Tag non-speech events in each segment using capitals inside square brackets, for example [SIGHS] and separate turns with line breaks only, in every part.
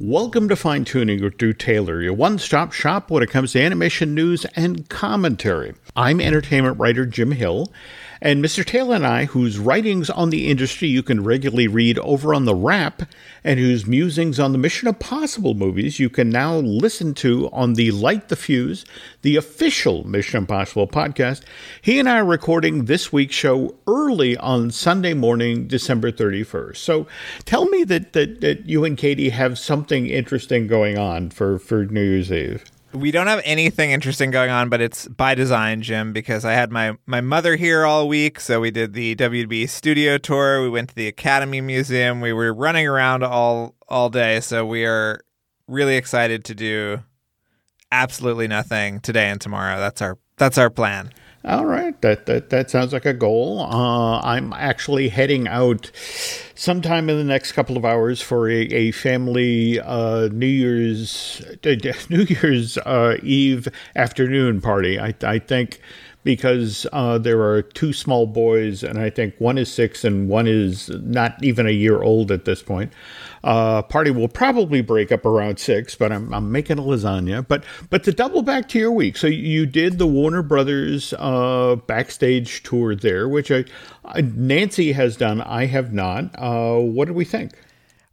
Welcome to Fine Tuning with Drew Taylor, your one stop shop when it comes to animation news and commentary. I'm entertainment writer Jim Hill, and Mr. Taylor and I, whose writings on the industry you can regularly read over on The Wrap, and whose musings on the Mission Impossible movies you can now listen to on the Light the Fuse, the official Mission Impossible podcast, he and I are recording this week's show early on Sunday morning, December 31st. So tell me that, that, that you and Katie have something interesting going on for, for New Year's Eve.
We don't have anything interesting going on, but it's by design, Jim, because I had my, my mother here all week. So we did the WB studio tour. We went to the Academy Museum. We were running around all all day. So we are really excited to do absolutely nothing today and tomorrow. That's our that's our plan.
All right, that that that sounds like a goal. Uh, I'm actually heading out sometime in the next couple of hours for a, a family uh, New Year's uh, [LAUGHS] New Year's uh, Eve afternoon party. I I think because uh, there are two small boys, and I think one is six and one is not even a year old at this point. Uh, party will probably break up around six, but I'm, I'm making a lasagna. But but to double back to your week, so you did the Warner Brothers uh, backstage tour there, which I, Nancy has done. I have not. Uh, what did we think?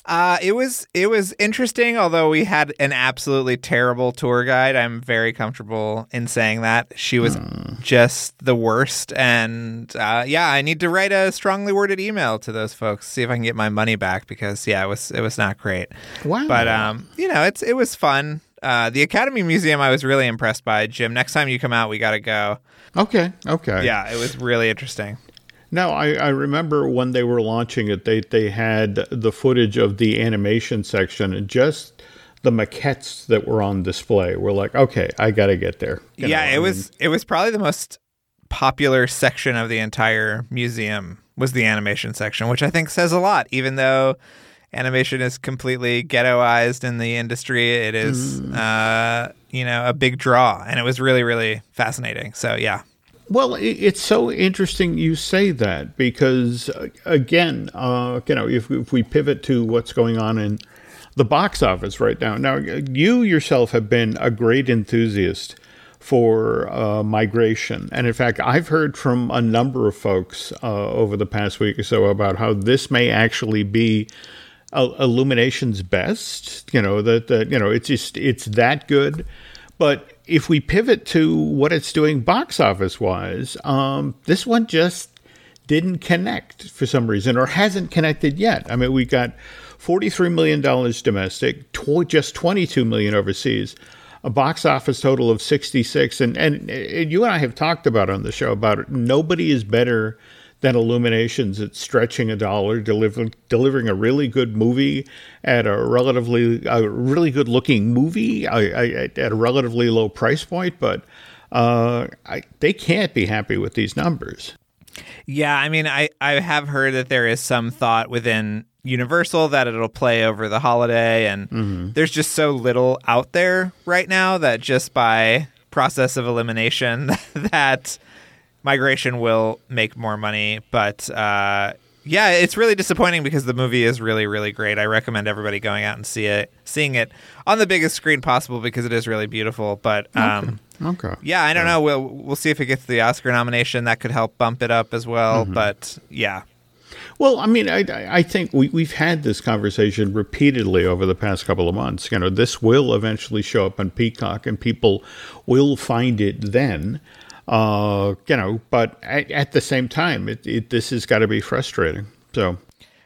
Uh, it was it was interesting, although we had an absolutely terrible tour guide. I'm very comfortable in saying that she was mm. just the worst, and uh, yeah, I need to write a strongly worded email to those folks, see if I can get my money back because yeah, it was it was not great.
Wow,
but um, you know, it's it was fun. Uh, the Academy Museum, I was really impressed by. Jim, next time you come out, we got to go.
Okay, okay.
Yeah, it was really interesting.
No, I, I remember when they were launching it, they, they had the footage of the animation section and just the maquettes that were on display. We're like, okay, I got to get there.
You yeah, know, it I was mean, it was probably the most popular section of the entire museum was the animation section, which I think says a lot. Even though animation is completely ghettoized in the industry, it is mm. uh, you know a big draw, and it was really really fascinating. So yeah.
Well, it's so interesting you say that because, uh, again, uh, you know, if, if we pivot to what's going on in the box office right now, now you yourself have been a great enthusiast for uh, migration. And in fact, I've heard from a number of folks uh, over the past week or so about how this may actually be uh, Illumination's best. You know that that you know it's just it's that good. But if we pivot to what it's doing box office wise, um, this one just didn't connect for some reason or hasn't connected yet. I mean, we got $43 million domestic, tw- just 22 million overseas, a box office total of 66. And, and, and you and I have talked about on the show about it. Nobody is better than Illuminations at stretching a dollar, delivering delivering a really good movie at a relatively a really good looking movie at a relatively low price point. But uh, I, they can't be happy with these numbers.
Yeah, I mean, I I have heard that there is some thought within Universal that it'll play over the holiday, and mm-hmm. there's just so little out there right now that just by process of elimination [LAUGHS] that migration will make more money, but uh, yeah, it's really disappointing because the movie is really, really great. I recommend everybody going out and see it, seeing it on the biggest screen possible because it is really beautiful. But um,
okay. okay.
yeah, I don't yeah. know. We'll we'll see if it gets the Oscar nomination. That could help bump it up as well. Mm-hmm. But yeah.
Well, I mean, I, I think we, we've had this conversation repeatedly over the past couple of months. You know, this will eventually show up on Peacock, and people will find it then. Uh, you know, but at, at the same time, it, it this has got to be frustrating. So,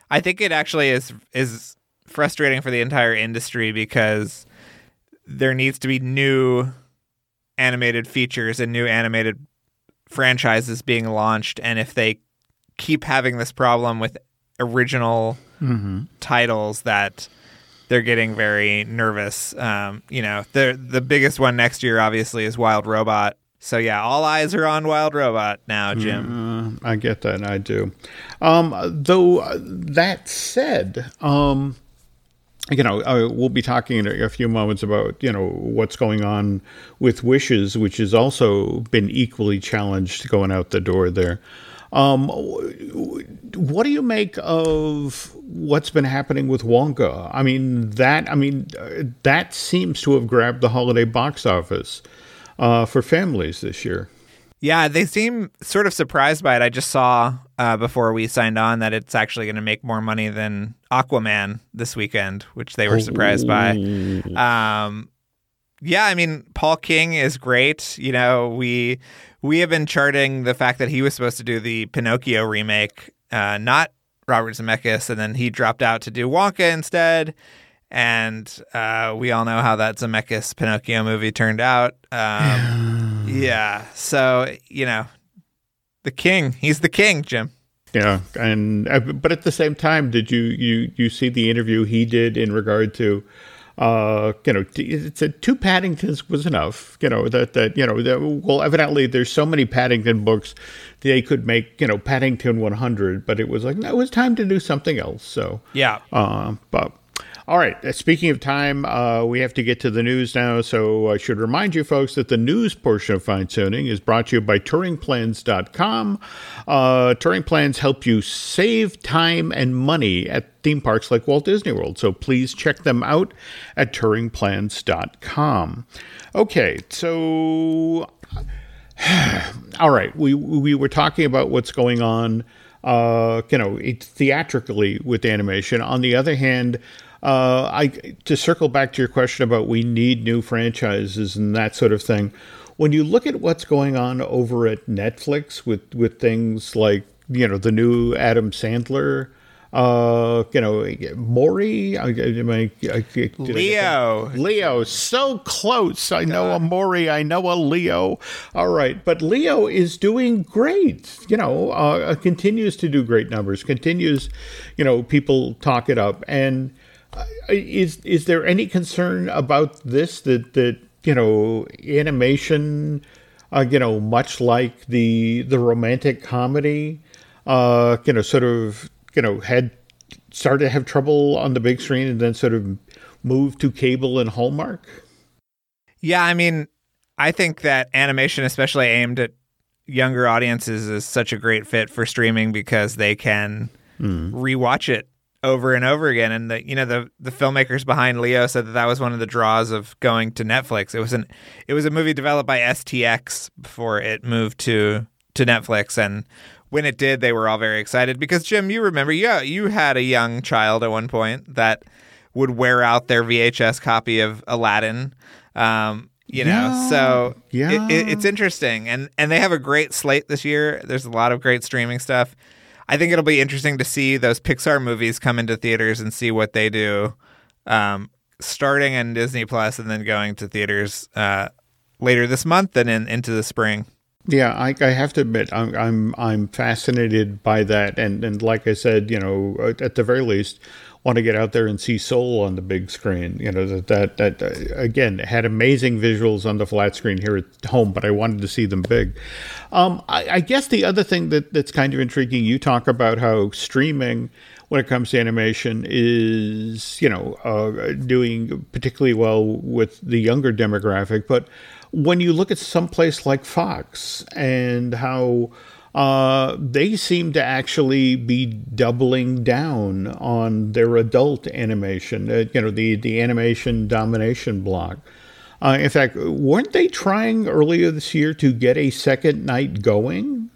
I think it actually is is frustrating for the entire industry because there needs to be new animated features and new animated franchises being launched, and if they keep having this problem with original mm-hmm. titles that they're getting very nervous. Um, you know, the the biggest one next year obviously is Wild Robot, so yeah, all eyes are on Wild Robot now, Jim.
Uh, I get that, I do. Um, though uh, that said, um, you know, we'll be talking in a, a, few moments about you know what's going on with Wishes, which has also been equally challenged going out the door there. Um, what do you make of what's been happening with Wonka? I mean that I mean uh, that seems to have grabbed the holiday box office uh, for families this year.
Yeah, they seem sort of surprised by it. I just saw uh, before we signed on that it's actually going to make more money than Aquaman this weekend, which they were surprised by. Um, yeah, I mean, Paul King is great. You know, we we have been charting the fact that he was supposed to do the Pinocchio remake, uh, not Robert Zemeckis, and then he dropped out to do Wonka instead. And uh, we all know how that Zemeckis Pinocchio movie turned out. Um, yeah, so you know, the king, he's the king, Jim.
Yeah, and uh, but at the same time, did you you you see the interview he did in regard to? Uh, you know, it said two Paddingtons was enough. You know that that you know that well, evidently there's so many Paddington books, they could make you know Paddington 100, but it was like no, it was time to do something else. So
yeah,
uh, but all right. Uh, speaking of time, uh, we have to get to the news now. So I should remind you, folks, that the news portion of Fine Tuning is brought to you by TouringPlans.com. Uh, touring Plans help you save time and money at theme parks like Walt Disney World. So please check them out at TouringPlans.com. Okay. So, [SIGHS] all right. We, we were talking about what's going on, uh, you know, theatrically with animation. On the other hand, uh, I to circle back to your question about we need new franchises and that sort of thing. When you look at what's going on over at Netflix with with things like you know the new Adam Sandler, uh, you know Maury, I, I, I,
Leo,
Leo, so close. I know a Maury, I know a Leo. All right, but Leo is doing great. You know, uh, continues to do great numbers. Continues, you know, people talk it up and is is there any concern about this that that you know animation uh, you know much like the the romantic comedy uh, you know sort of you know had started to have trouble on the big screen and then sort of moved to cable and Hallmark?
Yeah, I mean, I think that animation, especially aimed at younger audiences, is such a great fit for streaming because they can mm. rewatch it over and over again. And the you know the the filmmakers behind Leo said that that was one of the draws of going to Netflix. It was an it was a movie developed by STX before it moved to to Netflix, and when it did, they were all very excited because Jim, you remember, yeah, you had a young child at one point that would wear out their VHS copy of Aladdin. Um, you know, yeah, so yeah. It, it, it's interesting, and and they have a great slate this year. There's a lot of great streaming stuff. I think it'll be interesting to see those Pixar movies come into theaters and see what they do, um, starting in Disney Plus and then going to theaters uh, later this month and in, into the spring.
Yeah, I, I have to admit, I'm, I'm I'm fascinated by that, and and like I said, you know, at the very least, want to get out there and see Soul on the big screen. You know that that that again had amazing visuals on the flat screen here at home, but I wanted to see them big. Um, I, I, guess the other thing that that's kind of intriguing, you talk about how streaming. When it comes to animation, is you know uh, doing particularly well with the younger demographic, but when you look at some place like Fox and how uh, they seem to actually be doubling down on their adult animation, uh, you know, the, the animation domination block. Uh, in fact, weren't they trying earlier this year to get a second night going?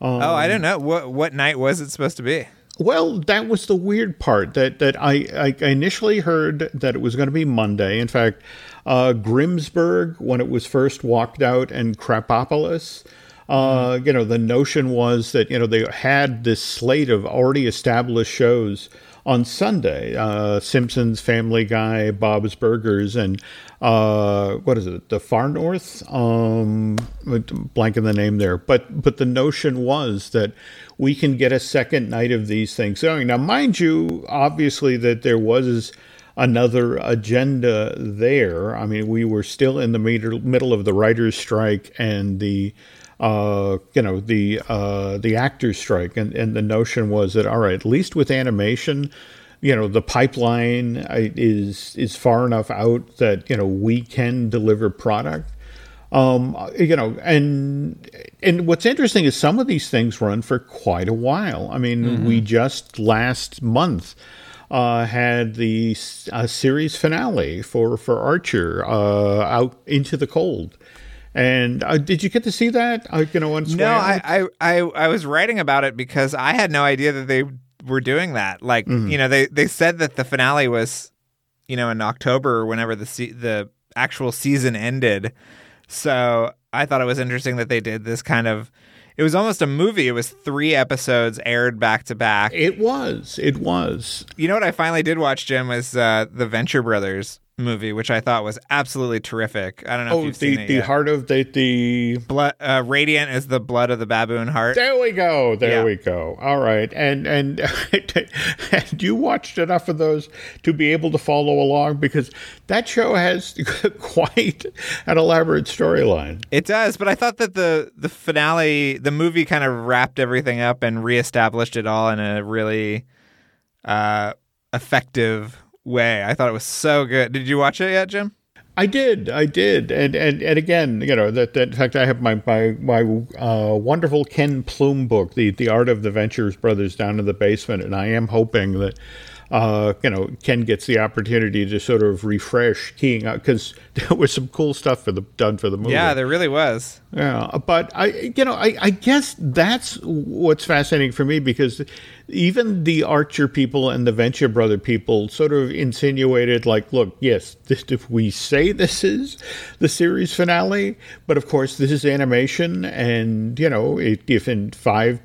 Um, oh, I don't know. What what night was it supposed to be?
Well, that was the weird part. That that I, I initially heard that it was going to be Monday. In fact, uh, Grimsburg, when it was first walked out, and Krapopolis, uh, you know, the notion was that, you know, they had this slate of already established shows on Sunday uh, Simpsons, Family Guy, Bob's Burgers, and uh, what is it, the Far North? Um, blanking the name there. But, but the notion was that we can get a second night of these things going. Now, mind you, obviously, that there was another agenda there. I mean, we were still in the middle of the writer's strike and the uh, you know the uh, the actors strike, and and the notion was that all right, at least with animation, you know the pipeline uh, is is far enough out that you know we can deliver product. Um, you know, and and what's interesting is some of these things run for quite a while. I mean, mm-hmm. we just last month uh, had the uh, series finale for for Archer uh, out into the cold. And uh, did you get to see that? Uh, you know,
no, I, I, I I was writing about it because I had no idea that they were doing that. Like, mm-hmm. you know, they they said that the finale was, you know, in October or whenever the se- the actual season ended. So I thought it was interesting that they did this kind of. It was almost a movie. It was three episodes aired back to back.
It was. It was.
You know what I finally did watch, Jim, was uh, the Venture Brothers movie, which I thought was absolutely terrific. I don't know oh, if you've
the,
seen it
the
yet.
heart of the the
blood. Uh, radiant is the blood of the baboon heart.
There we go. There yeah. we go. All right, and and [LAUGHS] and you watched enough of those to be able to follow along because that show has [LAUGHS] quite an elaborate storyline.
It does, but I thought that the the finale, the movie, kind of wrapped everything up and reestablished it all in a really uh, effective way. I thought it was so good. Did you watch it yet, Jim?
I did, I did, and and and again, you know that, that in fact I have my my my uh, wonderful Ken Plume book, the the Art of the Ventures Brothers, down in the basement, and I am hoping that uh, you know, Ken gets the opportunity to sort of refresh keying out because [LAUGHS] there was some cool stuff for the done for the movie.
Yeah, there really was.
Yeah, but I, you know, I, I guess that's what's fascinating for me because even the Archer people and the Venture Brother people sort of insinuated, like, look, yes, this, if we say this is the series finale, but of course this is animation, and you know, if in five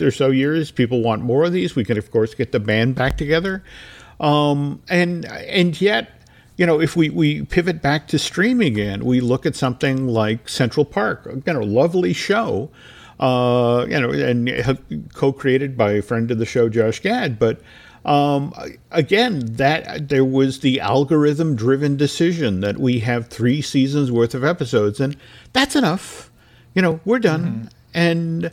or so years people want more of these, we can of course get the band back together, um, and and yet you know, if we, we pivot back to streaming again, we look at something like Central Park, you know, lovely show, uh, you know, and co-created by a friend of the show, Josh Gad. But um, again, that there was the algorithm-driven decision that we have three seasons worth of episodes, and that's enough. You know, we're done. Mm-hmm. And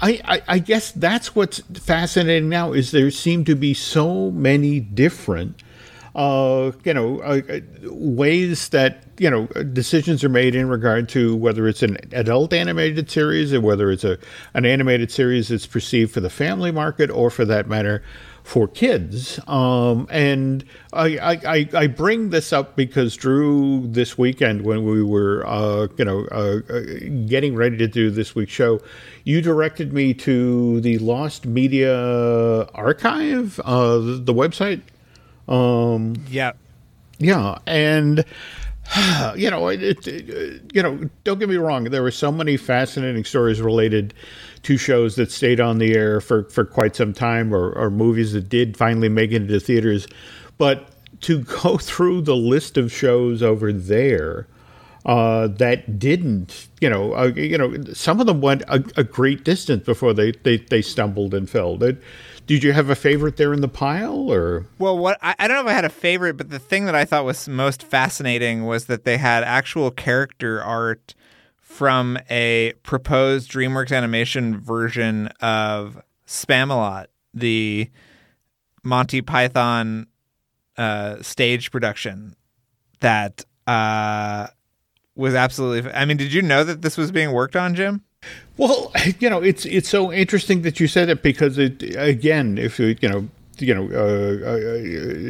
I, I, I guess that's what's fascinating now is there seem to be so many different uh, you know, uh, ways that you know decisions are made in regard to whether it's an adult animated series or whether it's a an animated series that's perceived for the family market or, for that matter, for kids. Um, and I, I, I bring this up because Drew, this weekend when we were, uh, you know, uh, uh, getting ready to do this week's show, you directed me to the Lost Media Archive, uh, the website um,
yeah,
yeah, and [SIGHS] you know, it, it, you know, don't get me wrong. There were so many fascinating stories related to shows that stayed on the air for, for quite some time, or, or movies that did finally make it into theaters. But to [LAUGHS] go through the list of shows over there uh, that didn't, you know, uh, you know, some of them went a, a, great distance before they, they, they stumbled and fell. Did you have a favorite there in the pile, or?
Well, what I, I, don't know if I had a favorite, but the thing that I thought was most fascinating was that they had actual character art from a proposed DreamWorks animation version of Spamalot, the Monty Python uh, stage production that uh, was absolutely. I mean, did you know that this was being worked on, Jim?
Well, [LAUGHS] you know, it's it's so interesting that you said it because it again, if you you know you know, uh, uh,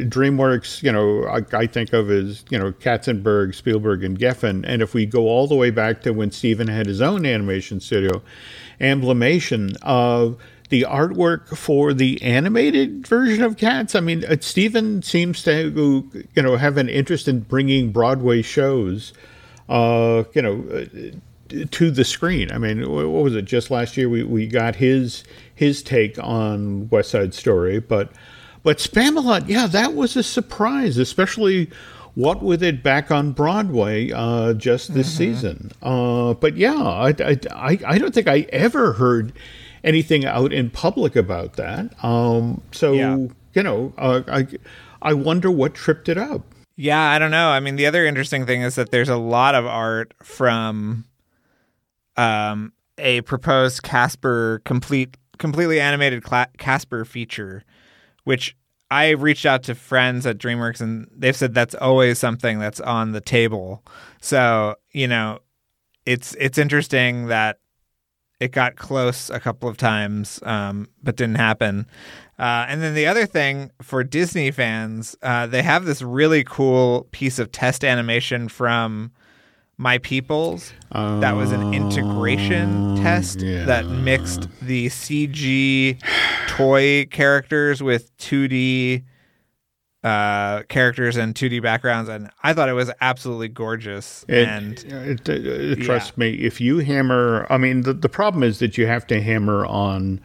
DreamWorks, you know, I, I, think of as, you know, Katzenberg, Spielberg, and Geffen. And if we go all the way back to when Steven had his own animation studio, Amblimation, of the artwork for the animated version of Cats, I mean, uh, Steven seems to, you know, have an interest in bringing Broadway shows, uh, you know, uh, to the screen. I mean, what was it? Just last year, we, we got his his take on West Side Story, but but Spamalot, yeah, that was a surprise, especially what with it back on Broadway uh, just this mm-hmm. season. Uh, but yeah, I, I, I don't think I ever heard anything out in public about that. Um, so yeah. you know, uh, I I wonder what tripped it up.
Yeah, I don't know. I mean, the other interesting thing is that there's a lot of art from um, a proposed Casper complete completely animated Cla- Casper feature, which I reached out to friends at DreamWorks and they've said that's always something that's on the table. So you know, it's it's interesting that it got close a couple of times, um, but didn't happen. Uh, and then the other thing for Disney fans, uh, they have this really cool piece of test animation from My Peoples that was an integration test
yeah.
that mixed the CG toy characters with 2D uh, characters and 2D backgrounds, and I thought it was absolutely gorgeous.
It-
and
it- it- trust me, if you hammer, I mean, the, the problem is that you have to hammer on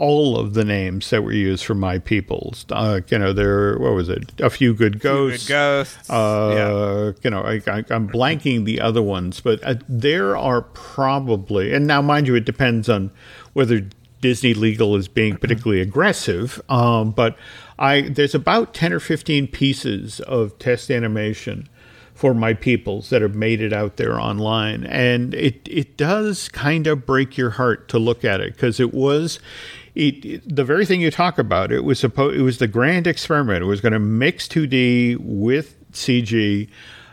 all of the names that were used for my peoples. Uh, you know, there, what was it? A few good ghosts.
good ghosts, yeah.
Uh, you know, I, I, I'm blanking the other ones, but uh, there are probably, and now mind you, it depends on whether Disney Legal is being particularly aggressive. Um, but I there's about ten or fifteen pieces of test animation for my peoples that have made it out there online, and it it does kind of break your heart to look at it because it was. It, it- the very thing you talk about, it was supposed, it was the grand experiment. It was going to mix 2D with CG.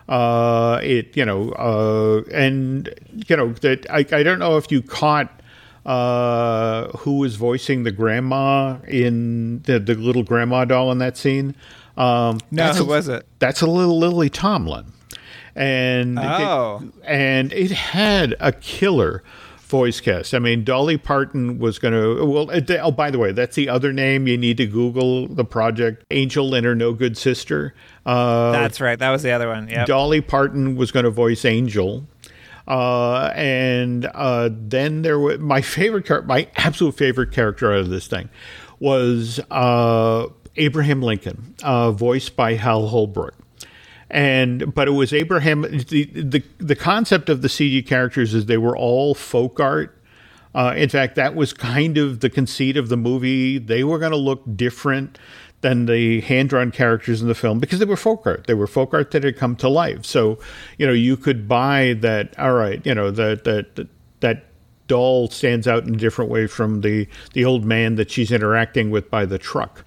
Uh, it, you know, uh, and you know that I, I don't know if you caught uh, who was voicing the grandma in the, the little grandma doll in that scene. Um,
No,
that's
who
a-
was it?
That's a little Lily Tomlin, and
Oh.
and it had a killer voice cast. I mean, Dolly Parton was going to. Well, it- oh, by the way, that's the other name you need to Google the project. Angel and her no good sister. Uh,
That's right. That was the other one. Yeah.
Dolly Parton was going to voice Angel. Uh, and uh, then there was my favorite, char- my absolute favorite character out of this thing was uh, Abraham Lincoln, uh, voiced by Hal Holbrook. And but it was Abraham. The, the the concept of the CG characters is they were all folk art. Uh, in fact, that was kind of the conceit of the movie. They were going to look different than the hand drawn characters in the film because they were folk art. They were folk art that had come to life. So, you know, you could buy that. All right, you know that that that doll stands out in a different way from the the old man that she's interacting with by the truck.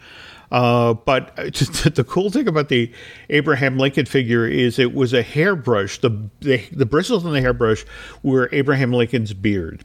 Uh, but [LAUGHS] just the cool thing about the Abraham Lincoln figure is it was a hairbrush. The, the the bristles on the hairbrush were Abraham Lincoln's beard,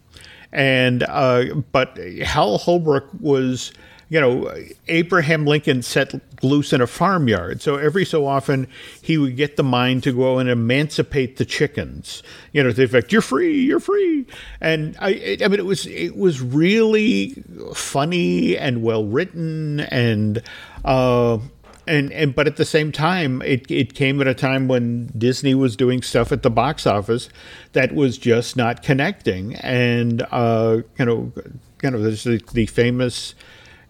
and uh, but Hal Holbrook was. You know, Abraham Lincoln set loose in a farmyard. So every so often he would get the mind to go and emancipate the chickens. You know, to the effect, "You're free, you're free." And I, I mean, it was it was really funny and well written, and uh, and and but at the same time, it it came at a time when Disney was doing stuff at the box office that was just not connecting, and uh, you know, know, there's the, the famous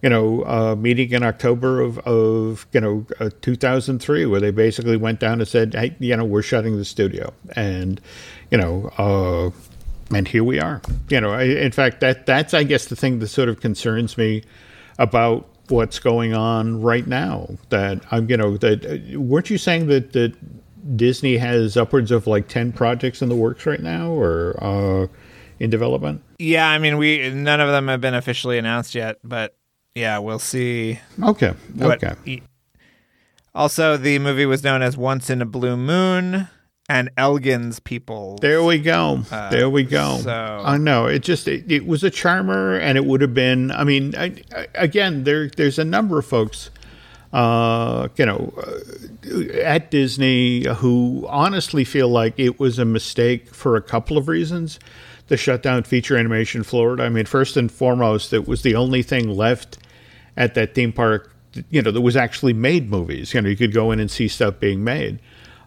you know, uh, meeting in October of, of you know, uh, 2003, where they basically went down and said, hey, you know, we're shutting the studio. And, you know, uh, and here we are. You know, I, in fact, that that's, I guess, the thing that sort of concerns me about what's going on right now. That I'm, you know, that uh, weren't you saying that, that Disney has upwards of like 10 projects in the works right now or uh, in development?
Yeah, I mean, we none of them have been officially announced yet, but yeah, we'll see.
Okay. Okay.
e- also, the movie was known as Once in a Blue Moon and Elgin's People.
There we go. there we go.
so-
I know it just it, it was a charmer, and it would have been. I mean, I, I, again, there there's a number of folks, uh, you know, uh, at Disney who honestly feel like it was a mistake for a couple of reasons. The shutdown feature animation Florida. I mean, first and foremost, it was the only thing left at that theme park, you know, that was actually made movies. You know, you could go in and see stuff being made.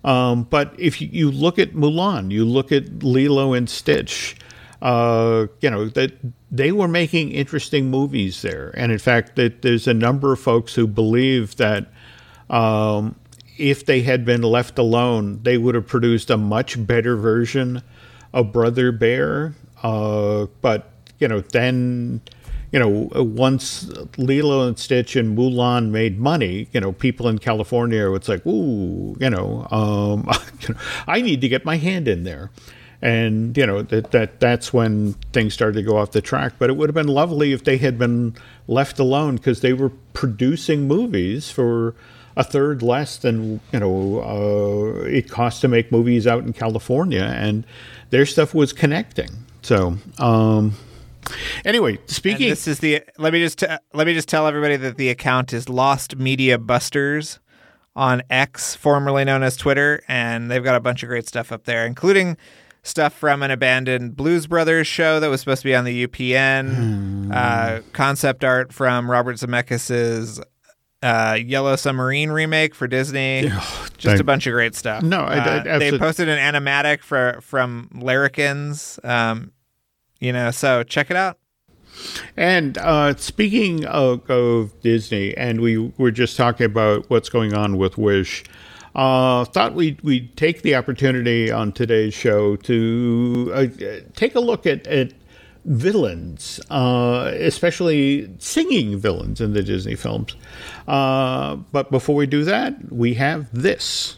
Um, but if you, you look at Mulan, you look at Lilo and Stitch, uh, you know that they were making interesting movies there, and in fact, that there's a number of folks who believe that um, if they had been left alone, they would have produced a much better version of Brother Bear. Uh, but you know, then you know, once Lilo and Stitch and Mulan made money, you know, people in California, it's like, ooh, you know, um, [LAUGHS] I need to get my hand in there. And you know that that that's when things started to go off the track. But it would have been lovely if they had been left alone because they were producing movies for a third less than you know uh, it costs to make movies out in California, and their stuff was connecting. So. Um, Anyway, speaking.
And this is the. Let me just t- let me just tell everybody that the account is Lost Media Busters on X, formerly known as Twitter, and they've got a bunch of great stuff up there, including stuff from an abandoned Blues Brothers show that was supposed to be on the UPN, hmm. uh, concept art from Robert Zemeckis's uh, Yellow Submarine remake for Disney. Just a bunch of great stuff.
No, I, I,
uh, they posted an animatic for from Larrikins. Um, you know, so check it out.
And uh, speaking of, of, Disney, and we were just talking about what's going on with Wish. Uh, thought we'd, we'd take the opportunity on today's show to uh, take a look at, at villains, uh, especially singing villains in the Disney films. Uh, but before we do that, we have this.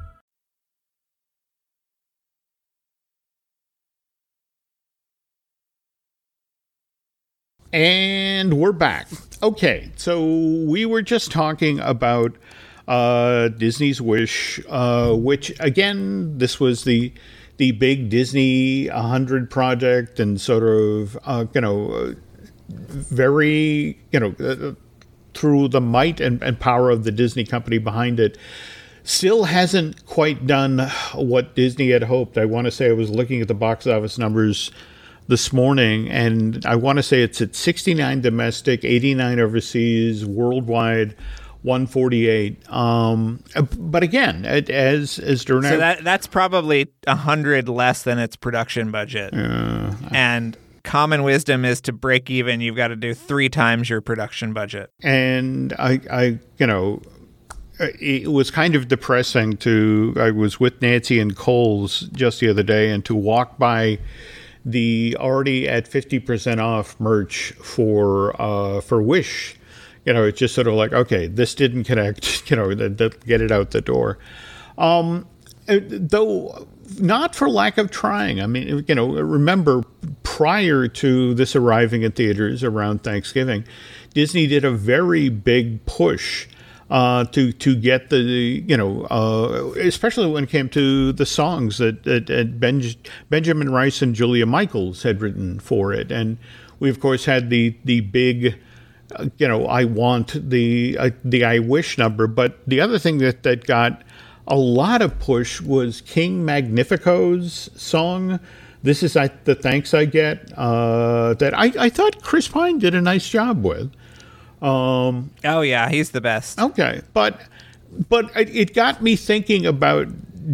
And we're back. Okay, so we were just talking about uh, Disney's Wish, uh, which again, this was the the big Disney 100 project, and sort of uh, you know, very you know, uh, through the might and, and power of the Disney company behind it, still hasn't quite done what Disney had hoped. I want to say I was looking at the box office numbers this morning, and I want to say it's at 69 domestic, 89 overseas, worldwide. 148. Um, but again, as as Durna,
so that that's probably a hundred less than its production budget.
Uh,
and common wisdom is to break even, you've got to do three times your production budget.
And I, I, you know, it was kind of depressing to. I was with Nancy and Kohl's just the other day, and to walk by the already at 50% off merch for uh, for Wish. You know, it's just sort of like, okay, this didn't connect, [LAUGHS] you know, the, get it out the door. Um, uh, though not for lack of trying. I mean, you know, remember prior to this arriving in theaters around Thanksgiving, Disney did a very big push uh, to to get the you know uh, especially when it came to the songs that, that, that Benjamin Rice and Julia Michaels had written for it, and we of course had the the big uh, you know I want the uh, the I wish number, but the other thing that that got a lot of push was King Magnifico's song. This is I, the thanks I get uh, that I, I thought Chris Pine did a nice job with. Um,
oh yeah, he's the best.
Okay, but but it got me thinking about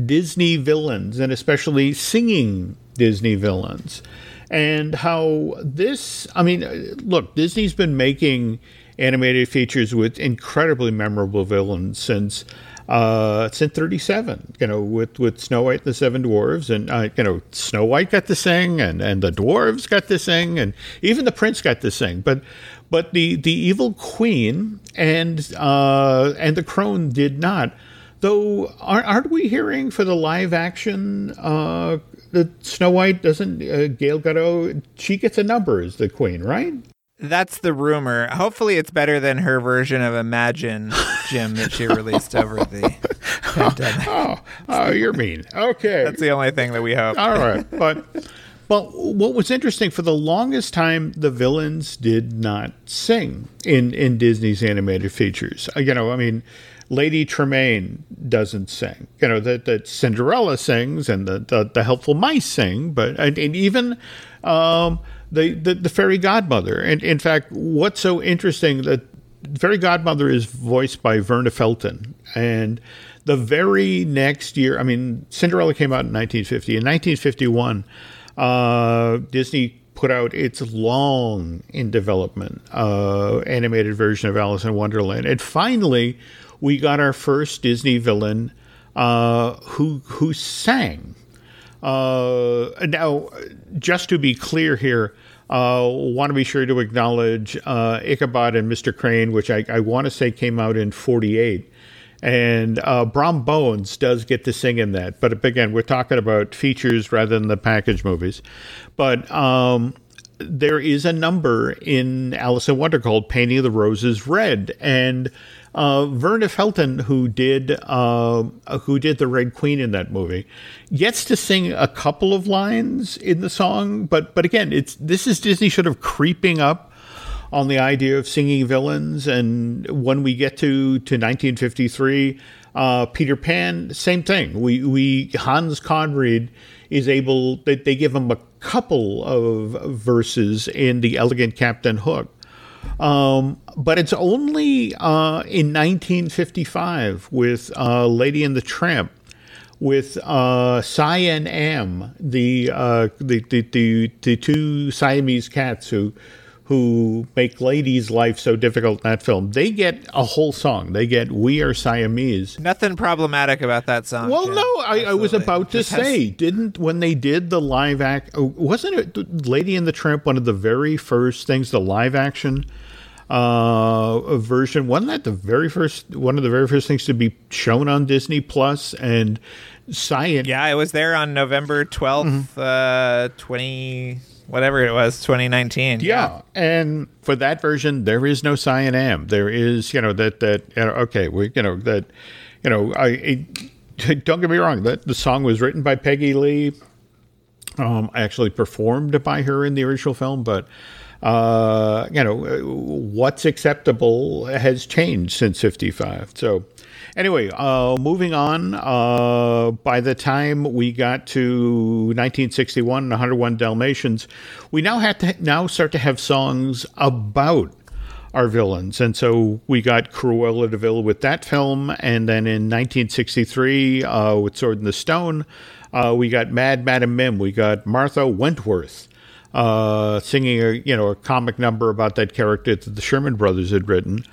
Disney villains and especially singing Disney villains and how this. I mean, look, Disney's been making animated features with incredibly memorable villains since uh, since 37, you know, with, with Snow White and the Seven Dwarves. And, uh, you know, Snow White got to sing and, and the dwarves got to sing and even the prince got to sing. But but the, the evil queen and uh, and the crone did not. Though, aren't we hearing for the live action uh, that Snow White doesn't, uh, Gal Gadot, she gets a number as the queen, right?
That's the rumor. Hopefully, it's better than her version of Imagine Jim that she released over the pandemic. [LAUGHS]
Oh, oh, you're mean. Okay,
that's the only thing that we hope.
All right, but but what was interesting for the longest time, the villains did not sing in in Disney's animated features. Uh, you know, I mean, Lady Tremaine doesn't sing. You know that that Cinderella sings and the, the, the helpful mice sing, but and, and even um, the, the the fairy godmother. And in fact, what's so interesting that fairy godmother is voiced by Verna Felton and the very next year, I mean, Cinderella came out in 1950. In 1951, uh, Disney put out its long in development uh, animated version of Alice in Wonderland. And finally, we got our first Disney villain uh, who who sang. Uh, now, just to be clear here, uh, want to be sure to acknowledge uh, Ichabod and Mr. Crane, which I, I want to say came out in '48. And uh, Brom Bones does get to sing in that. But again, we're talking about features rather than the package movies. But um, there is a number in Alice in Wonder called Painting the Roses Red. And uh, Verna Felton, who did uh, who did the Red Queen in that movie, gets to sing a couple of lines in the song, but but again, it's this is Disney sort of creeping up on the idea of singing villains, and when we get to to 1953, uh, Peter Pan, same thing. We we Hans Conried is able they, they give him a couple of verses in the Elegant Captain Hook um, but it's only uh, in 1955 with uh, Lady and the Tramp, with uh, and Am, the, uh, the, the, the, the two Siamese cats who who make Lady's life so difficult in that film. They get a whole song. They get "We Are Siamese."
Nothing problematic about that song.
Well,
Jim.
no, I, I was about to
has-
say, didn't when they did the live act? oh, Wasn't it Lady and the Tramp one of the very first things, the live action uh, version? Wasn't that the very first one of the very first things to be shown on Disney And Science,
Yeah, it was there on November 12th, uh, 20, whatever it was, 2019.
Yeah, and for that version, there is no Si and Am. There is, you know, that that you know, okay, we, you know, that, you know, I it, [LAUGHS] don't get me wrong. That the song was written by Peggy Lee. Um, actually performed by her in the original film, but uh, you know, what's acceptable has changed since '55. So. Anyway, uh, moving on. Uh, by the time we got to 1961 and 101 Dalmatians, we now had to now start to have songs about our villains, and so we got Cruella de Vil with that film, and then in 1963 uh, with Sword in the Stone, uh, we got Mad Madam Mim. We got Martha Wentworth uh, singing a you know a comic number about that character that the Sherman Brothers had written.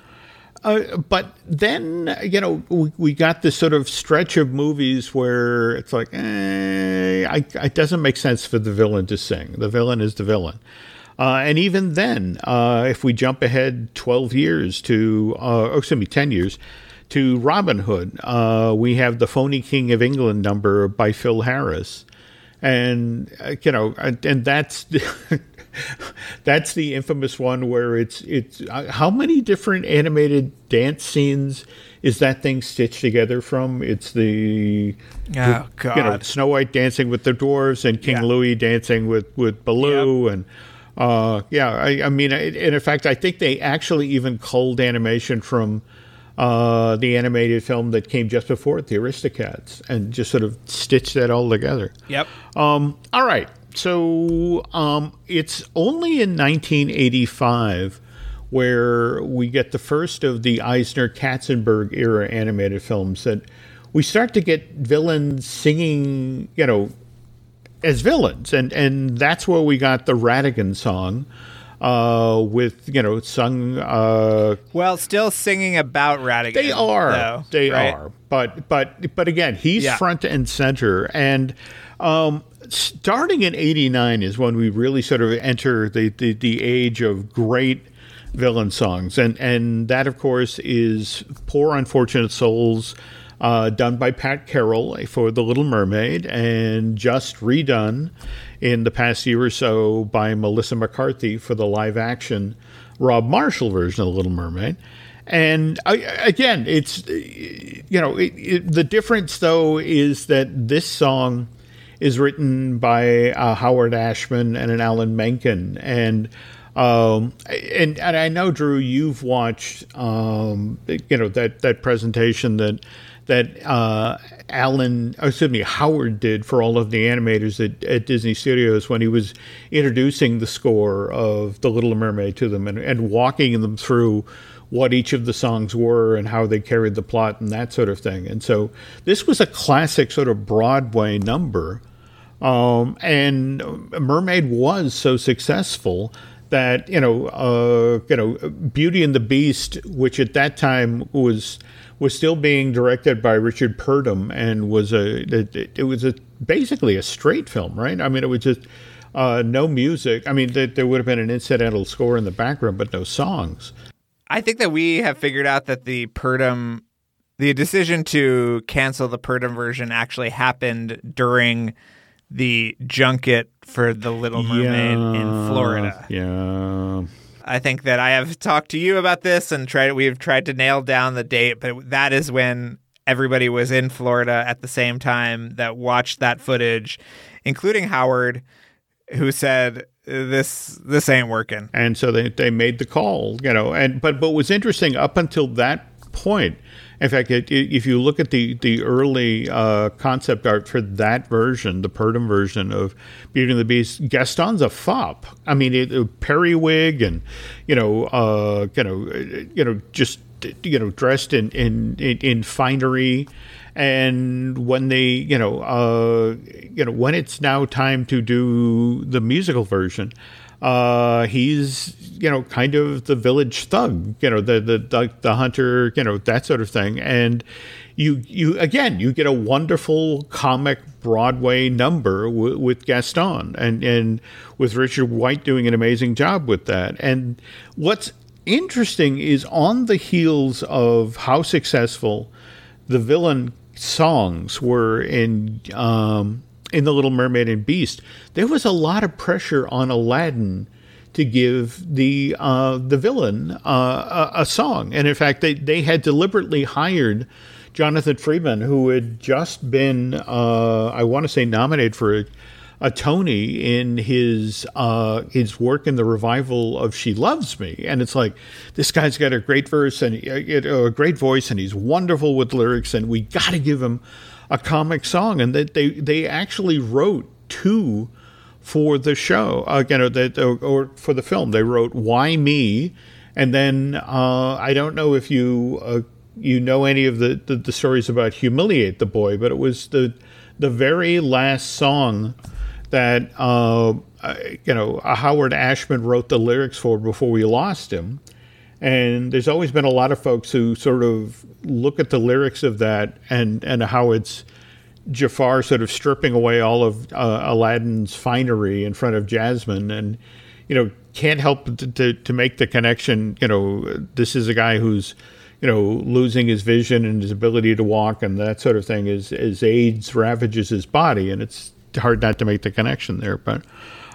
Uh, but then, you know, we, we got this sort of stretch of movies where it's like, eh, I, it doesn't make sense for the villain to sing. The villain is the villain. Uh, and even then, uh, if we jump ahead 12 years to, uh, oh, excuse me, 10 years to Robin Hood, uh, we have the Phony King of England number by Phil Harris. And, uh, you know, and, and that's. [LAUGHS] that's the infamous one where it's it's uh, how many different animated dance scenes is that thing stitched together from? It's the
Oh,
you know Snow White dancing with the dwarves and King
Yeah.
Louis dancing with with Baloo and uh, yeah, I, I mean, I- and in fact, I think they actually even culled animation from uh, the animated film that came just before it, the Aristocats, and just sort of stitched that all together.
Yep.
Um, all right. So um, it's only in 1985 where we get the first of the Eisner Katzenberg era animated films that we start to get villains singing, you know, as villains, and and that's where we got the Ratigan song. Uh, with you know, sung uh,
Well, still singing about Ratigan.
they are.
though,
they
right?
are. But but but again, he's
Yeah.
front and center. And um, starting in '89 is when we really sort of enter the, the the age of great villain songs, and and that of course is "Poor Unfortunate Souls." Uh, done by Pat Carroll for The Little Mermaid, and just redone in the past year or so by Melissa McCarthy for the live action Rob Marshall version of The Little Mermaid. And I, again, it's you know it, it, the difference though is that this song is written by uh, Howard Ashman and an Alan Menken, and um, and and I know Drew, you've watched um, you know that that presentation that that uh, Alan, oh, excuse me, Howard did for all of the animators at, at Disney Studios when he was introducing the score of The Little Mermaid to them and, and walking them through what each of the songs were and how they carried the plot and that sort of thing. And so this was a classic sort of Broadway number. Um, and Mermaid was so successful that you know, uh, you know, Beauty and the Beast, which at that time was was still being directed by Richard Purdum and was a it, it was a basically a straight film, right? I mean, it was just uh, no music. I mean, there, there would have been an incidental score in the background, but no songs.
I think that we have figured out that the Purdum, the decision to cancel the Purdum version actually happened during the junket for The Little Mermaid in Florida.
Yeah.
I think that I have talked to you about this and tried. We've tried to nail down the date, but that is when everybody was in Florida at the same time that watched that footage, including Howard, who said this this ain't working.
and so they they made the call, you know. And but but what's interesting up until that point, in fact, it, if you look at the the early uh, concept art for that version, the Purdum version of Beauty and the Beast, Gaston's a fop. I mean, it, a periwig and you know, uh, you know, you know, just you know, dressed in in in, in finery. And when they, you know, uh, you know, when it's now time to do the musical version, uh, he's you know kind of the village thug, you know the, the the the hunter, you know that sort of thing, and you you again you get a wonderful comic Broadway number w- with Gaston and and with Richard White doing an amazing job with that. And what's interesting is on the heels of how successful the villain songs were in um, in the Little Mermaid and Beast, there was a lot of pressure on Aladdin to give the uh, the villain uh, a, a song, and in fact, they they had deliberately hired Jonathan Freeman, who had just been uh, I want to say nominated for a, a Tony in his uh, his work in the revival of She Loves Me, and it's like this guy's got a great verse and uh, a great voice, and he's wonderful with lyrics, and we got to give him a comic song, and that they they actually wrote two for the show, uh, you know, that or, or for the film. They wrote "Why Me," and then uh, I don't know if you uh, you know any of the, the the stories about "Humiliate the Boy," but it was the the very last song that uh, you know Howard Ashman wrote the lyrics for before we lost him. And there's always been a lot of folks who sort of look at the lyrics of that and, and how it's Jafar sort of stripping away all of uh, Aladdin's finery in front of Jasmine and, you know, can't help to, to, to make the connection. You know, this is a guy who's, you know, losing his vision and his ability to walk and that sort of thing as, as AIDS ravages his body. And it's hard not to make the connection there. But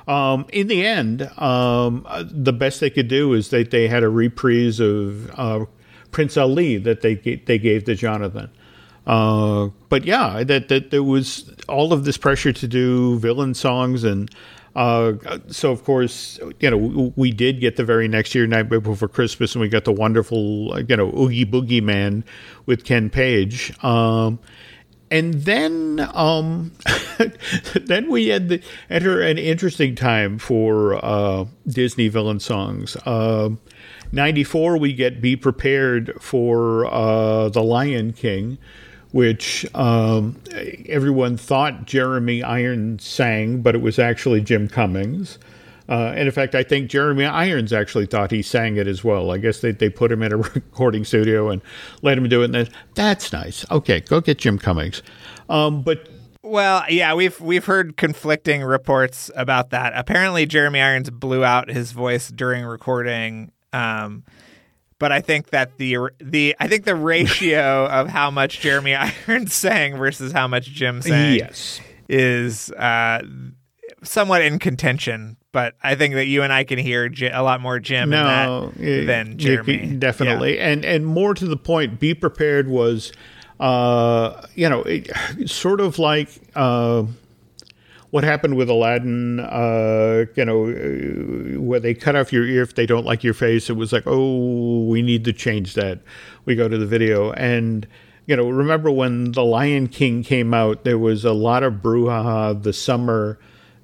um, in the end, um, the best they could do is that they had a reprise of uh, Prince Ali that they they gave to Jonathan. Uh, but yeah, that that there was all of this pressure to do villain songs, and uh, so of course, you know, we did get the very next year, Night Before Christmas, and we got the wonderful, you know, Oogie Boogie Man with Ken Page. Um, and then um, [LAUGHS] then we had the, enter an interesting time for uh, Disney villain songs. Uh, 94 we get Be Prepared for uh, The Lion King, which um, everyone thought Jeremy Irons sang, but it was actually Jim Cummings. Uh, and in fact, I think Jeremy Irons actually thought he sang it as well. I guess they, they put him in a [LAUGHS] recording studio and let him do it. And then, that's nice. Okay, go get Jim Cummings. Um, but
Well, yeah, we've we've heard conflicting reports about that. Apparently, Jeremy Irons blew out his voice during recording. Um, but I think that the the I think the ratio [LAUGHS] of how much Jeremy [LAUGHS] Irons sang versus how much Jim sang
yes,
is uh, somewhat in contention. But I think that you and I can hear J- a lot more Jim
no,
in that
eh,
than Jeremy.
can- definitely. And and more to the point, be prepared was, uh, you know, it, sort of like. Uh, what happened with Aladdin, uh, you know, uh, where they cut off your ear if they don't like your face. It was like, oh, we need to change that. We go to the video. And, you know, remember when The Lion King came out, there was a lot of brouhaha the summer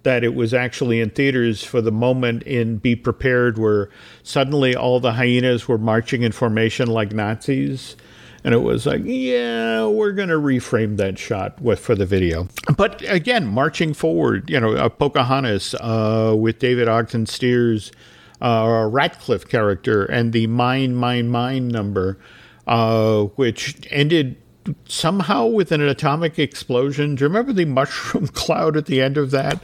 that it was actually in theaters for the moment in Be Prepared, where suddenly all the hyenas were marching in formation like Nazis. And it was like, yeah, we're going to reframe that shot with for the video. But again, marching forward, you know, uh, Pocahontas uh, with David Ogden Stiers, uh, Ratcliffe character, and the mine, mine, mine number. uh, which ended somehow with an atomic explosion. Do you remember the mushroom [LAUGHS] cloud at the end of that?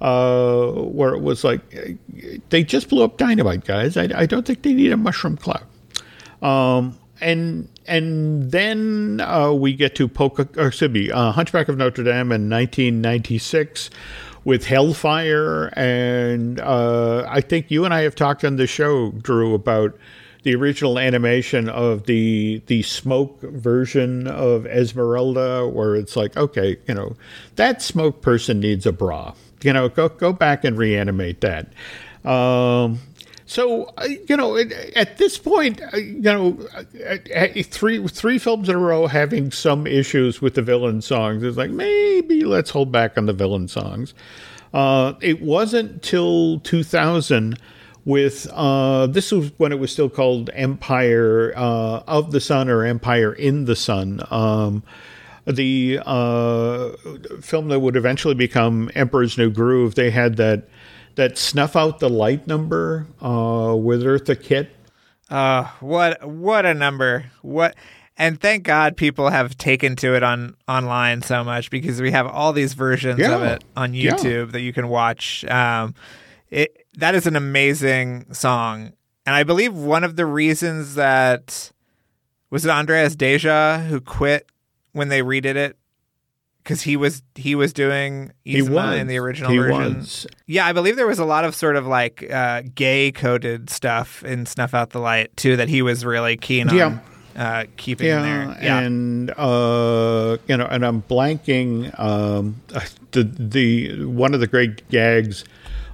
Uh, where it was like they just blew up dynamite, guys. I, I don't think they need a mushroom cloud. Um, and and then uh, we get to Polka, or excuse me, uh, Hunchback of Notre Dame in 1996 with Hellfire, and uh, I think you and I have talked on the show, Drew, about the original animation of the the smoke version of Esmeralda, where it's like, okay, you know, that smoke person needs a bra. You know, go go back and reanimate that. Um, so uh, you know, at this point, uh, you know, three three films in a row having some issues with the villain songs. is like maybe let's hold back on the villain songs. Uh, it wasn't till 2000 with uh, this was when it was still called Empire uh, of the Sun or Empire in the Sun. Um, the uh, film that would eventually become Emperor's New Groove. They had that that snuff out the light number uh, with Eartha Kitt.
Uh, what what a number! What and thank God people have taken to it on online so much because we have all these versions
Yeah.
of it on YouTube
Yeah.
that you can watch. Um, it that is an amazing song, and I believe one of the reasons that was it Andreas Deja who quit when they redid it because he was he was doing
He
Yzma
was
in the original
He
version.
was.
Yeah, I believe there was a lot of sort of like uh, gay coded stuff in Snuff Out the Light too that he was really keen on
Yeah.
uh, keeping
Yeah,
there. Yeah,
and uh, you know, and I'm blanking. Um, the the one of the great gags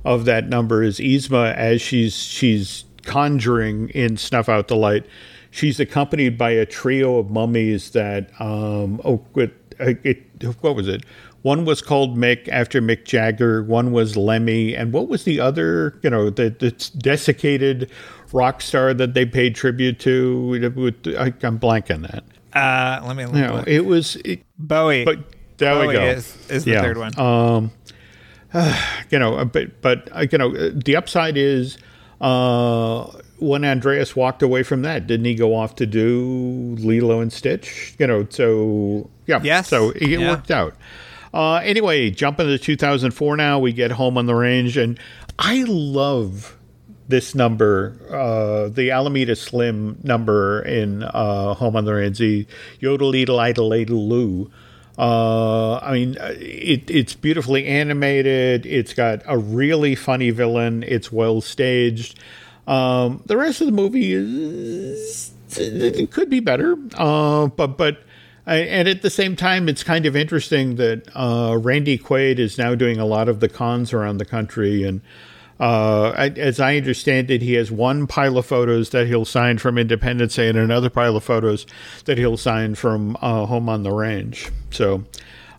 of that number is Yzma as she's she's conjuring in Snuff Out the Light. She's accompanied by a trio of mummies that um, oh, with, uh, it, what was it? One was called Mick after Mick Jagger. One was Lemmy, and what was the other? You know, the, the desiccated rock star that they paid tribute to. I, I'm blanking that.
uh, let me look.
You know, it was. It,
Bowie.
but there
Bowie
we go.
is, is the
Yeah.
third one.
Um, [SIGHS] you know, but but uh, you know, uh, the upside is uh, when Andreas walked away from that, didn't he go off to do Lilo and Stitch? You know, so yeah,
Yes.
so it
Yeah.
worked out. Uh, anyway, jumping to 2004 now, we get Home on the Range, and I love this number, uh, the Alameda Slim number in uh, Home on the Range, the Yodel Edel Idle Idle Loo. Uh, I mean, uh, it, it's beautifully animated. It's got a really funny villain. It's well staged. Um, the rest of the movie is it could be better, uh, but but and at the same time, it's kind of interesting that uh, Randy Quaid is now doing a lot of the cons around the country and. Uh, as I understand it, he has one pile of photos that he'll sign from Independence Day and another pile of photos that he'll sign from uh, Home on the Range. So,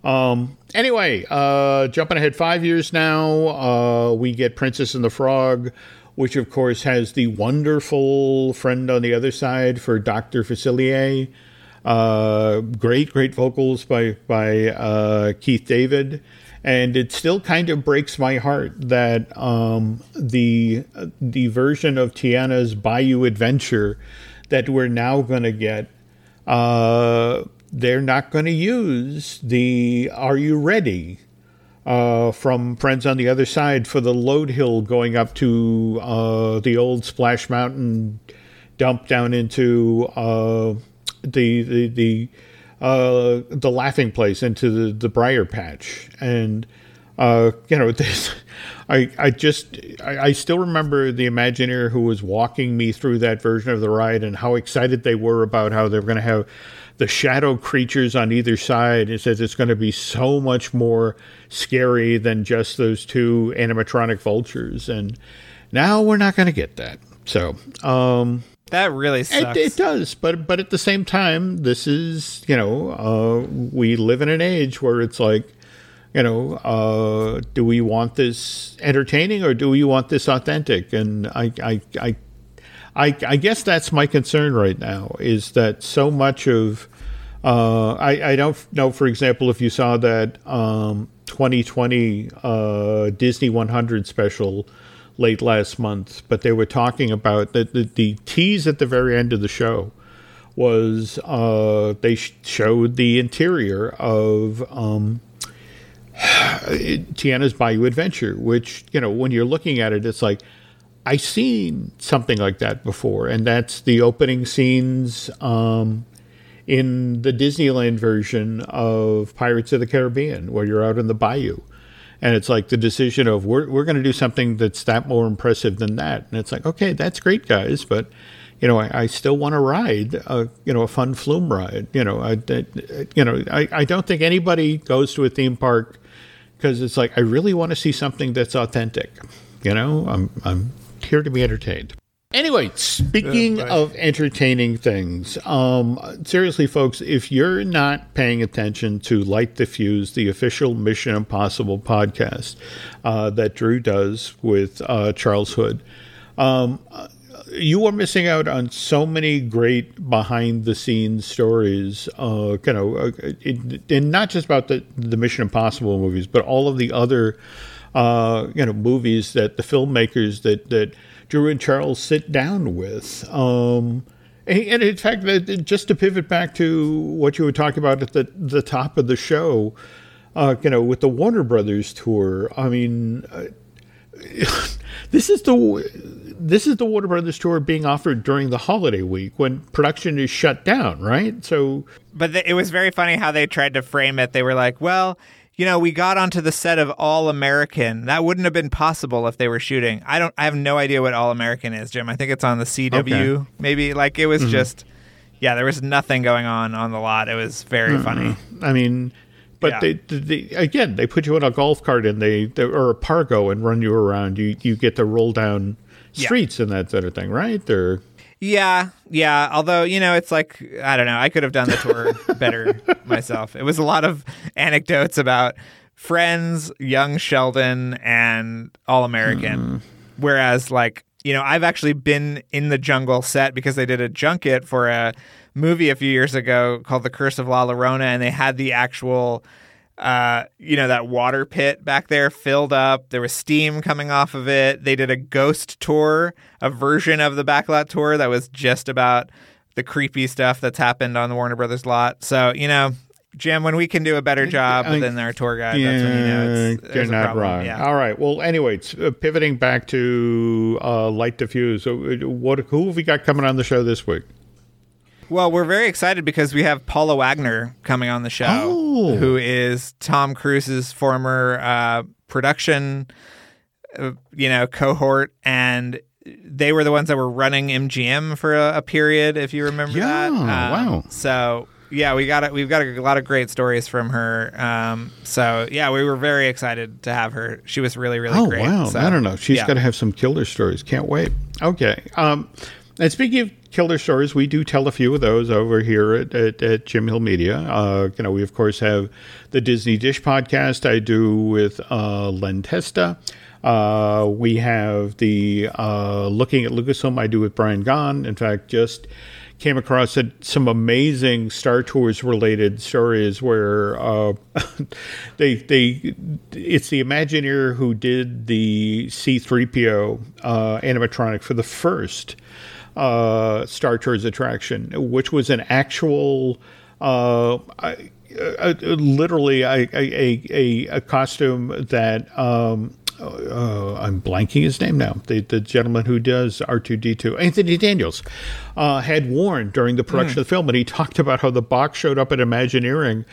um, anyway, uh, jumping ahead five years now, uh, we get Princess and the Frog, which of course has the wonderful friend on the other side for Dr. Facilier. Uh, great, great vocals by by uh, Keith David, and it still kind of breaks my heart that um, the the version of Tiana's Bayou Adventure that we're now going to get, uh, they're not going to use the "Are you ready?" uh, from Friends on the Other Side for the load hill going up to uh, the old Splash Mountain dump down into uh, the the the uh, the laughing place into the the briar patch and uh, you know [LAUGHS] this I I just I, I still remember the Imagineer who was walking me through that version of the ride and how excited they were about how they're going to have the shadow creatures on either side. It says it's going to be so much more scary than just those two animatronic vultures, and now we're not going to get that. So, um,
that really
it,
sucks.
it does, but but at the same time, this is you know uh, we live in an age where it's like you know uh, do we want this entertaining or do we want this authentic? And I I I. I, I guess that's my concern right now is that so much of uh, I, I don't know, for example, if you saw that um, 2020 uh, Disney 100 special late last month, but they were talking about the, the, the tease at the very end of the show was uh, they showed the interior of um, [SIGHS] Tiana's Bayou Adventure, which you know when you're looking at it, it's like I've seen something like that before, and that's the opening scenes um, in the Disneyland version of Pirates of the Caribbean, where you're out in the bayou. And it's like the decision of we're, we're going to do something that's that more impressive than that. And it's like, okay, that's great, guys, but you know, I, I still want to ride, a, you know, a fun flume ride. You know, I, I you know, I, I don't think anybody goes to a theme park because it's like I really want to see something that's authentic. You know, I'm I'm here to be entertained. Anyway, speaking of entertaining things, um, seriously, folks, if you're not paying attention to Light the Fuse, the official Mission Impossible podcast uh, that Drew does with uh, Charles Hood, um, you are missing out on so many great behind the scenes stories. Uh, you know, uh, it, and not just about the the Mission Impossible movies, but all of the other uh, you know movies that the filmmakers that that Drew and Charles sit down with. Um, and in fact, just to pivot back to what you were talking about at the the top of the show, uh, you know, with the Warner Brothers tour. I mean. Uh, [LAUGHS] this is the this is the Warner Brothers tour being offered during the holiday week when production is shut down, right? So,
but th- it was very funny how they tried to frame it. They were like, "Well, you know, we got onto the set of All American. That wouldn't have been possible if they were shooting. I don't. I have no idea what All American is, Jim. I think it's on the CW.
Okay.
Maybe like it was mm-hmm. just. Yeah, there was nothing going on on the lot. It was very mm-hmm. funny.
I mean, but yeah. they, they, again, they put you in a golf cart and they, they or a pargo and run you around. You you get to roll down streets yeah. and that sort of thing, right? Or
yeah, yeah. Although you know, it's like I don't know. I could have done the tour [LAUGHS] better myself. It was a lot of anecdotes about friends, young Sheldon, and All American. Mm. Whereas, like you know, I've actually been in the jungle set because they did a junket for a movie a few years ago called The Curse of La Llorona, and they had the actual uh, you know, that water pit back there filled up. There was steam coming off of it. They did a ghost tour, a version of the backlot tour that was just about the creepy stuff that's happened on the Warner Brothers lot. So, you know, Jim, when we can do a better job I, than our tour guide, yeah, that's when you know it's,
you're not wrong.
Yeah.
All right. Well, anyway, uh, pivoting back to uh, Light the Fuse. Uh, what who have we got coming on the show this week?
Well, we're very excited because we have Paula Wagner coming on the show,
oh.
who is Tom Cruise's former uh, production, uh, you know, cohort, and they were the ones that were running MGM for a, a period, if you remember
yeah,
that. Um,
wow.
So yeah, we got it. We've got a lot of great stories from her. Um, so yeah, we were very excited to have her. She was really, really
oh,
great.
wow!
So,
I don't know. She's
yeah.
got to have some killer stories. Can't wait. Okay. Um, and speaking of killer stories, we do tell a few of those over here at, at, at Jim Hill Media. Uh, you know, we of course have the Disney Dish podcast I do with uh, Len Testa. Uh, we have the uh, Looking at Lucasfilm I do with Brian Gahn. In fact, just came across some amazing Star Tours related stories where uh, [LAUGHS] they they it's the Imagineer who did the C3PO uh, animatronic for the first uh, Star Tours attraction, which was an actual. Uh, literally a, a, a, a, costume that um, uh, I'm blanking his name now. The, the gentleman who does R2D2, Anthony Daniels, uh, had worn during the production mm. of the film. And he talked about how the box showed up at Imagineering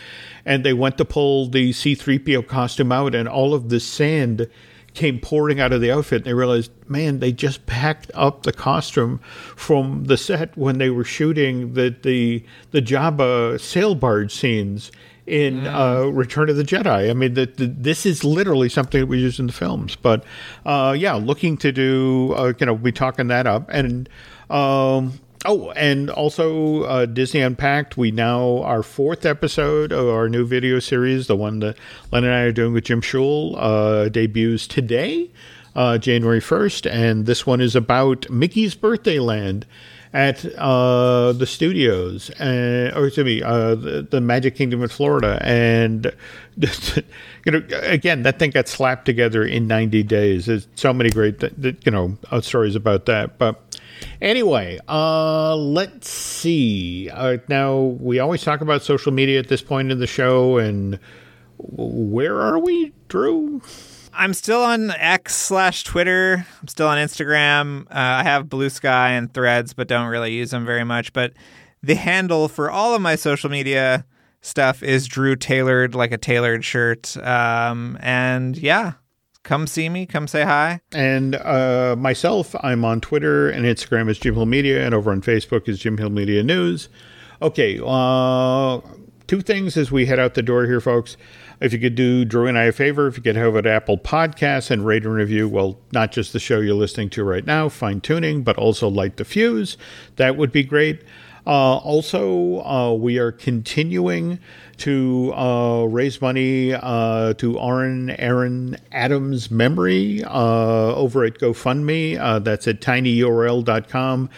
and they went to pull the C3PO costume out, and all of the sand came pouring out of the outfit and they realized, man, they just packed up the costume from the set when they were shooting the the the Jabba sail barge scenes in mm. uh, Return of the Jedi. I mean, the, the, this is literally something that we use in the films. But uh, yeah, looking to do, uh, you know, be talking that up and. Um, Oh, and also uh, Disney Unpacked. We now our fourth episode of our new video series, the one that Len and I are doing with Jim Shule, uh, debuts today, uh, January first, and this one is about Mickey's Birthday Land at uh, the studios, and, or excuse me, uh, the, the, Magic Kingdom in Florida, and [LAUGHS] you know, again, that thing got slapped together in 90 days. There's so many great, you know, stories about that, but. Anyway, uh, let's see. Uh, now, we always talk about social media at this point in the show, and where are we, Drew?
I'm still on X slash Twitter. I'm still on Instagram. Uh, I have Blue Sky and Threads, but don't really use them very much. But the handle for all of my social media stuff is Drew Tailored, like a tailored shirt. Um, and yeah, come see me, come say hi.
And uh, myself, I'm on Twitter and Instagram is Jim Hill Media, and over on Facebook is Jim Hill Media News. Okay, uh, two things as we head out the door here, folks. If you could do Drew and I a favor, if you could have at Apple Podcasts and rate and review, well, not just the show you're listening to right now, fine tuning, but also light the fuse, that would be great. Uh, also, uh, we are continuing to uh, raise money uh, to Aaron Aaron Adams' memory uh, over at GoFundMe. Uh, that's at tinyurl.com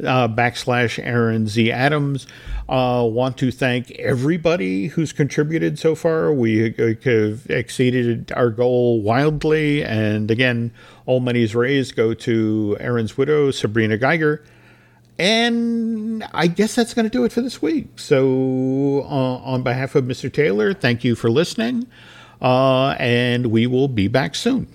backslash Aaron Z Adams. Want to thank everybody who's contributed so far. We have exceeded our goal wildly. And again, all monies raised go to Aaron's widow, Sabrina Geiger. And I guess that's going to do it for this week. So, uh, on behalf of Mr. Taylor, thank you for listening. Uh, and we will be back soon.